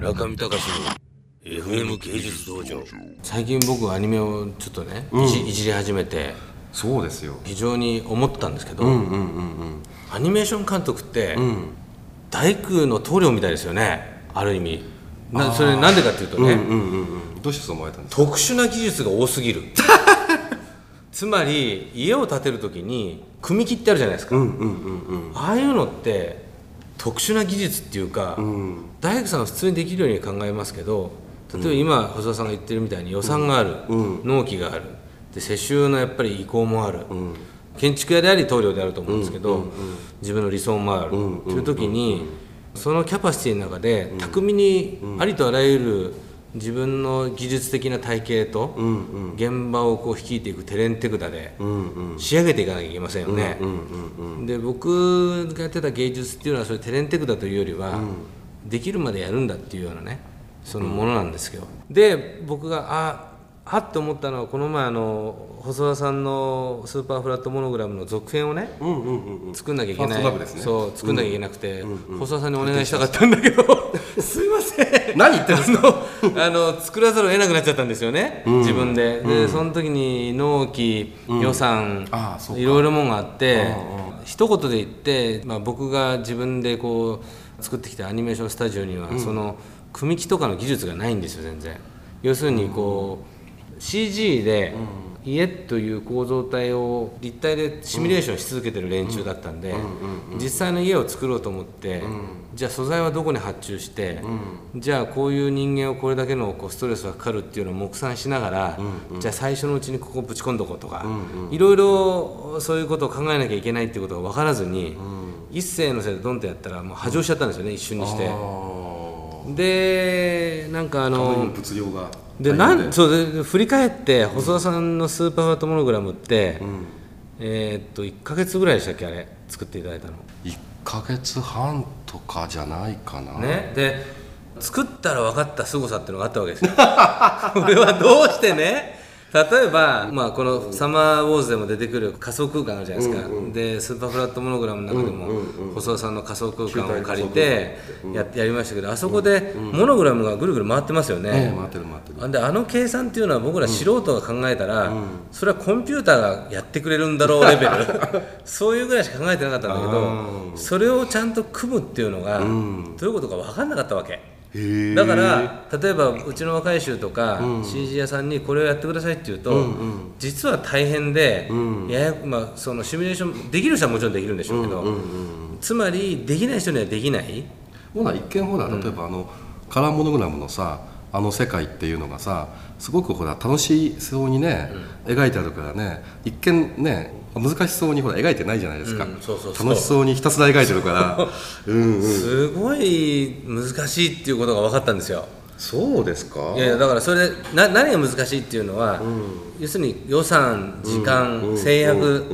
中見隆の FM 芸術道場。最近僕アニメをちょっとね、いじいじり始めてそうですよ。非常に思ったんですけど、うんうんうんうん。アニメーション監督って、大工の棟梁みたいですよね。ある意味。なそれなんでかっていうとね、うんうんうんどうしてそう思われたんですか？特殊な技術が多すぎる。つまり家を建てる時に組木ってあるじゃないですか、うんうんうん。ああいうのって特殊な技術っていうか、うん大工さんは普通にできるように考えますけど例えば今細田さんが言ってるみたいに予算がある、うん。納期がある。で世襲のやっぱり意向もある、うん。建築家であり棟梁であると思うんですけど、自分の理想もある、うんという時に、そのキャパシティの中で巧みにありとあらゆる自分の技術的な体系と現場をこう率いていくテレンテクダで仕上げていかなきゃいけませんよね。で僕がやってた芸術っていうのはそれテレンテクだというよりは、できるまでやるんだっていうようなねそのものなんですよ、で僕があはって思ったのはこの前あの細田さんの「スーパーフラットモノグラム」の続編をね作んなきゃいけない、そう作んなきゃいけなくて、細田さんにお願いしたかったんだけどすいません。何言ってるんですか？あのあの作らざるを得なくなっちゃったんですよね、自分で。で、その時に納期、予算ああそうか。いろいろもんがあってうん一言で言って、まあ、僕が自分でこう作ってきたアニメーションスタジオには、その組木とかの技術がないんですよ全然。要するにこう、CG で家という構造体を立体でシミュレーションし続けてる連中だったんで、実際の家を作ろうと思って、じゃあ素材はどこに発注して、じゃあこういう人間をこれだけのこうストレスがかかるっていうのを目算しながら、じゃあ最初のうちにここぶち込んどこうとか、いろいろそういうことを考えなきゃいけないっていうことが分からずに、一斉のせいでドンとやったらもう波状しちゃったんですよね一瞬にして。あでなんかああのの物量がでなんそうで振り返って細田さんのスーパーフラットモノグラムって、んえーっと1か月ぐらいでしたっけあれ作っていただいたの。1ヶ月半とかじゃないかなね、で作ったら分かった凄さっていうのがあったわけですよ。これはどうしてね例えば、まあ、この「サマーウォーズ」でも出てくる仮想空間あるじゃないですか、でスーパーフラットモノグラムの中でも、細田さんの仮想空間を借りてややりましたけどあそこでモノグラムがぐるぐる回ってますよね。ね回ってる回ってる。あであの計算っていうのは僕ら素人が考えたら、それはコンピューターがやってくれるんだろうレベル。そういうぐらいしか考えてなかったんだけどそれをちゃんと組むっていうのが、どういうことか分かんなかったわけ。だから例えばうちの若い衆とか、CG 屋さんにこれをやってくださいって言うと、実は大変で、ややまあ、そのシミュレーションできる人はもちろんできるんでしょうけど、つまりできない人にはできない。ほら一見ほら例えばあの、カラーモノグラムのさあの世界っていうのがさすごくほら楽しそうにね、描いてあるからね一見ね難しそうにほら描いてないじゃないですか、楽しそうにひたすら描いてるから。う。んうん。すごい難しいっていうことが分かったんですよ。そうですか？いやだからそれでな何が難しいっていうのは、要するに予算時間、制約、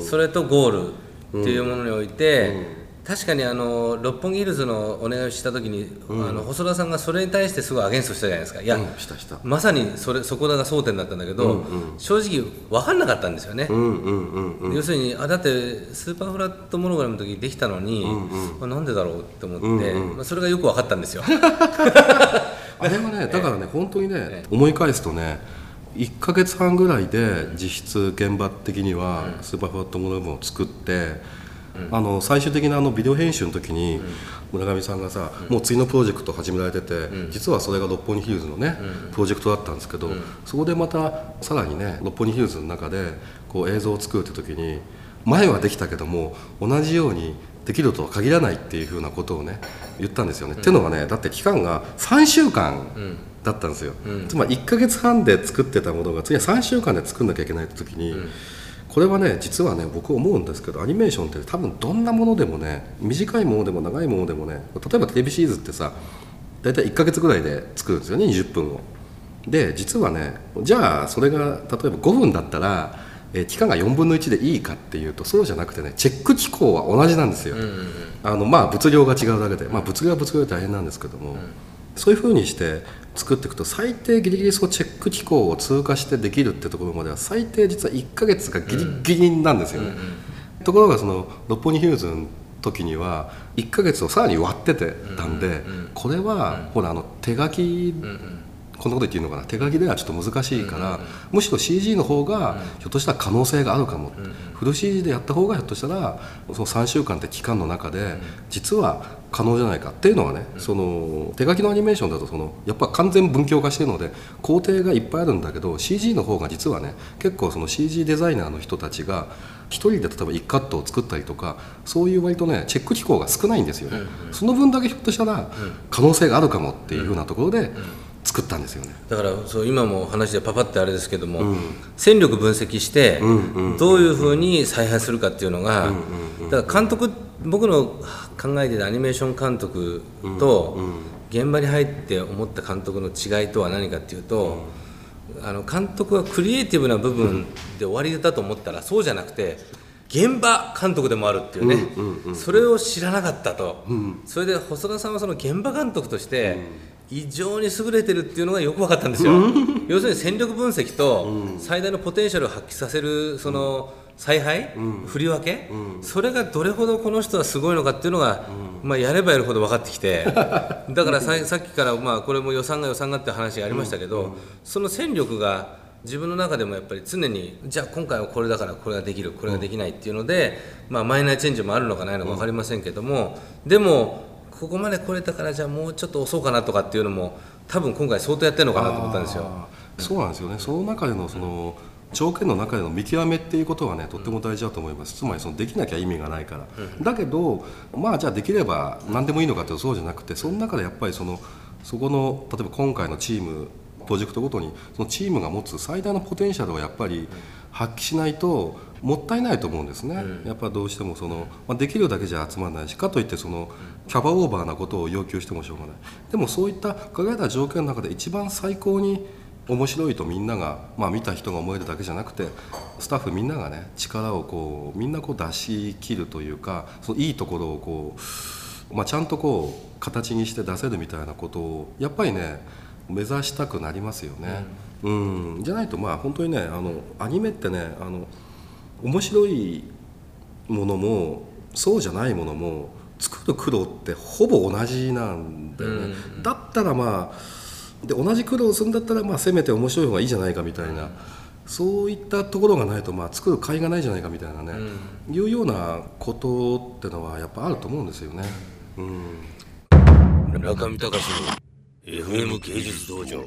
それとゴールっていうものにおいて、確かにあの六本木ヒルズのお願いをした時に、あの細田さんがそれに対してすごいアゲンストしたじゃないですか。いや、うんしたした。まさにそれそこが争点だったんだけど、正直分かんなかったんですよね、うんうんうん要するにあだってスーパーフラットモノグラムの時できたのに、あなんでだろうって思って、まあ、それがよく分かったんですよ。あれはね だからね本当にね思い返すとね1ヶ月半ぐらいで実質現場的にはスーパーフラットモノグラムを作って、あの最終的なあのビデオ編集の時に村上さんがさ、もう次のプロジェクト始められてて、実はそれが六本木ヒルズのね、プロジェクトだったんですけど、そこでまたさらにね六本木ヒルズの中でこう映像を作るって時に前はできたけども同じようにできるとは限らないっていうふうなことをね言ったんですよね。っていうのはねだって期間が3週間だったんですよ、つまり1か月半で作ってたものが次は3週間で作んなきゃいけないって時に、これはね実はね僕思うんですけどアニメーションって多分どんなものでもね短いものでも長いものでもね例えばテレビシリーズってさ大体1か月ぐらいで作るんですよね20分を。で実はねじゃあそれが例えば5分だったら、えー期間が4分の1でいいかっていうとそうじゃなくてねチェック機構は同じなんですよ。あのまあ物量が違うだけで、まあ、物量は物量で大変なんですけども、そういうふうにして作っていくと最低ギリギリそのチェック機構を通過してできるってところまでは最低実は1ヶ月がギリギリなんですよね。ところがその六本木ヒルズ時には1ヶ月をさらに割っててたんで、これは、ほらあの手書き、こんなこと言っていいのかな。手書きではちょっと難しいから、むしろ CG の方がひょっとしたら可能性があるかも、フル CG でやった方がひょっとしたらその3週間って期間の中で実は可能じゃないかっていうのはね、その手書きのアニメーションだとそのやっぱ完全文教化してるので工程がいっぱいあるんだけど CG の方が実はね結構その CG デザイナーの人たちが一人で例えば1カットを作ったりとかそういう割とねチェック機構が少ないんですよね、その分だけひょっとしたら可能性があるかもっていうふうなところで作ったんですよね。だからそう今も話でパパってあれですけども、戦力分析してどういうふうに采配するかっていうのが、だから監督僕の考えてたアニメーション監督と現場に入って思った監督の違いとは何かっていうと、あの監督はクリエイティブな部分で終わりだと思ったらそうじゃなくて現場監督でもあるっていうね、それを知らなかったと、それで細田さんはその現場監督として異常に優れてるっていうのがよく分かったんですよ、要するに戦力分析と最大のポテンシャルを発揮させるその采配、振り分け、それがどれほどこの人はすごいのかっていうのが、まあ、やればやるほど分かってきて だからささっきから、まあ、これも予算が予算がって話がありましたけど、その戦力が自分の中でもやっぱり常にじゃあ今回はこれだからこれができるこれができないっていうので、まあ、マイナーチェンジもあるのかないのか分かりませんけども、でもここまで来れたからじゃあもうちょっと遅うかなとかっていうのも多分今回相当やってるのかなと思ったんですよ。そうなんですよね。その中でのその条件の中での見極めっていうことはねとっても大事だと思います。つまりそのできなきゃ意味がないから、だけどまあじゃあできれば何でもいいのかというとそうじゃなくてその中でやっぱりそのそこの例えば今回のチームプロジェクトごとにそのチームが持つ最大のポテンシャルをやっぱり発揮しないともったいないと思うんですね、やっぱどうしてもその、まあ、できるだけじゃ集まらないしかといってそのキャバオーバーなことを要求してもしょうがない。でもそういった限られた条件の中で一番最高に面白いとみんなが、まあ、見た人が思えるだけじゃなくてスタッフみんながね力をこうみんなこう出し切るというかそのいいところをこう、まあ、ちゃんとこう形にして出せるみたいなことをやっぱりね目指したくなりますよね。うん、じゃないとまあ本当にねあのアニメってねあの面白いものもそうじゃないものも作る苦労ってほぼ同じなんだよね、だったらまあで同じ苦労をするんだったらまあせめて面白い方がいいじゃないかみたいな、そういったところがないとまあ作る甲斐がないじゃないかみたいなね、いうようなことってのはやっぱあると思うんですよね。うん。中見隆の FM 芸術道場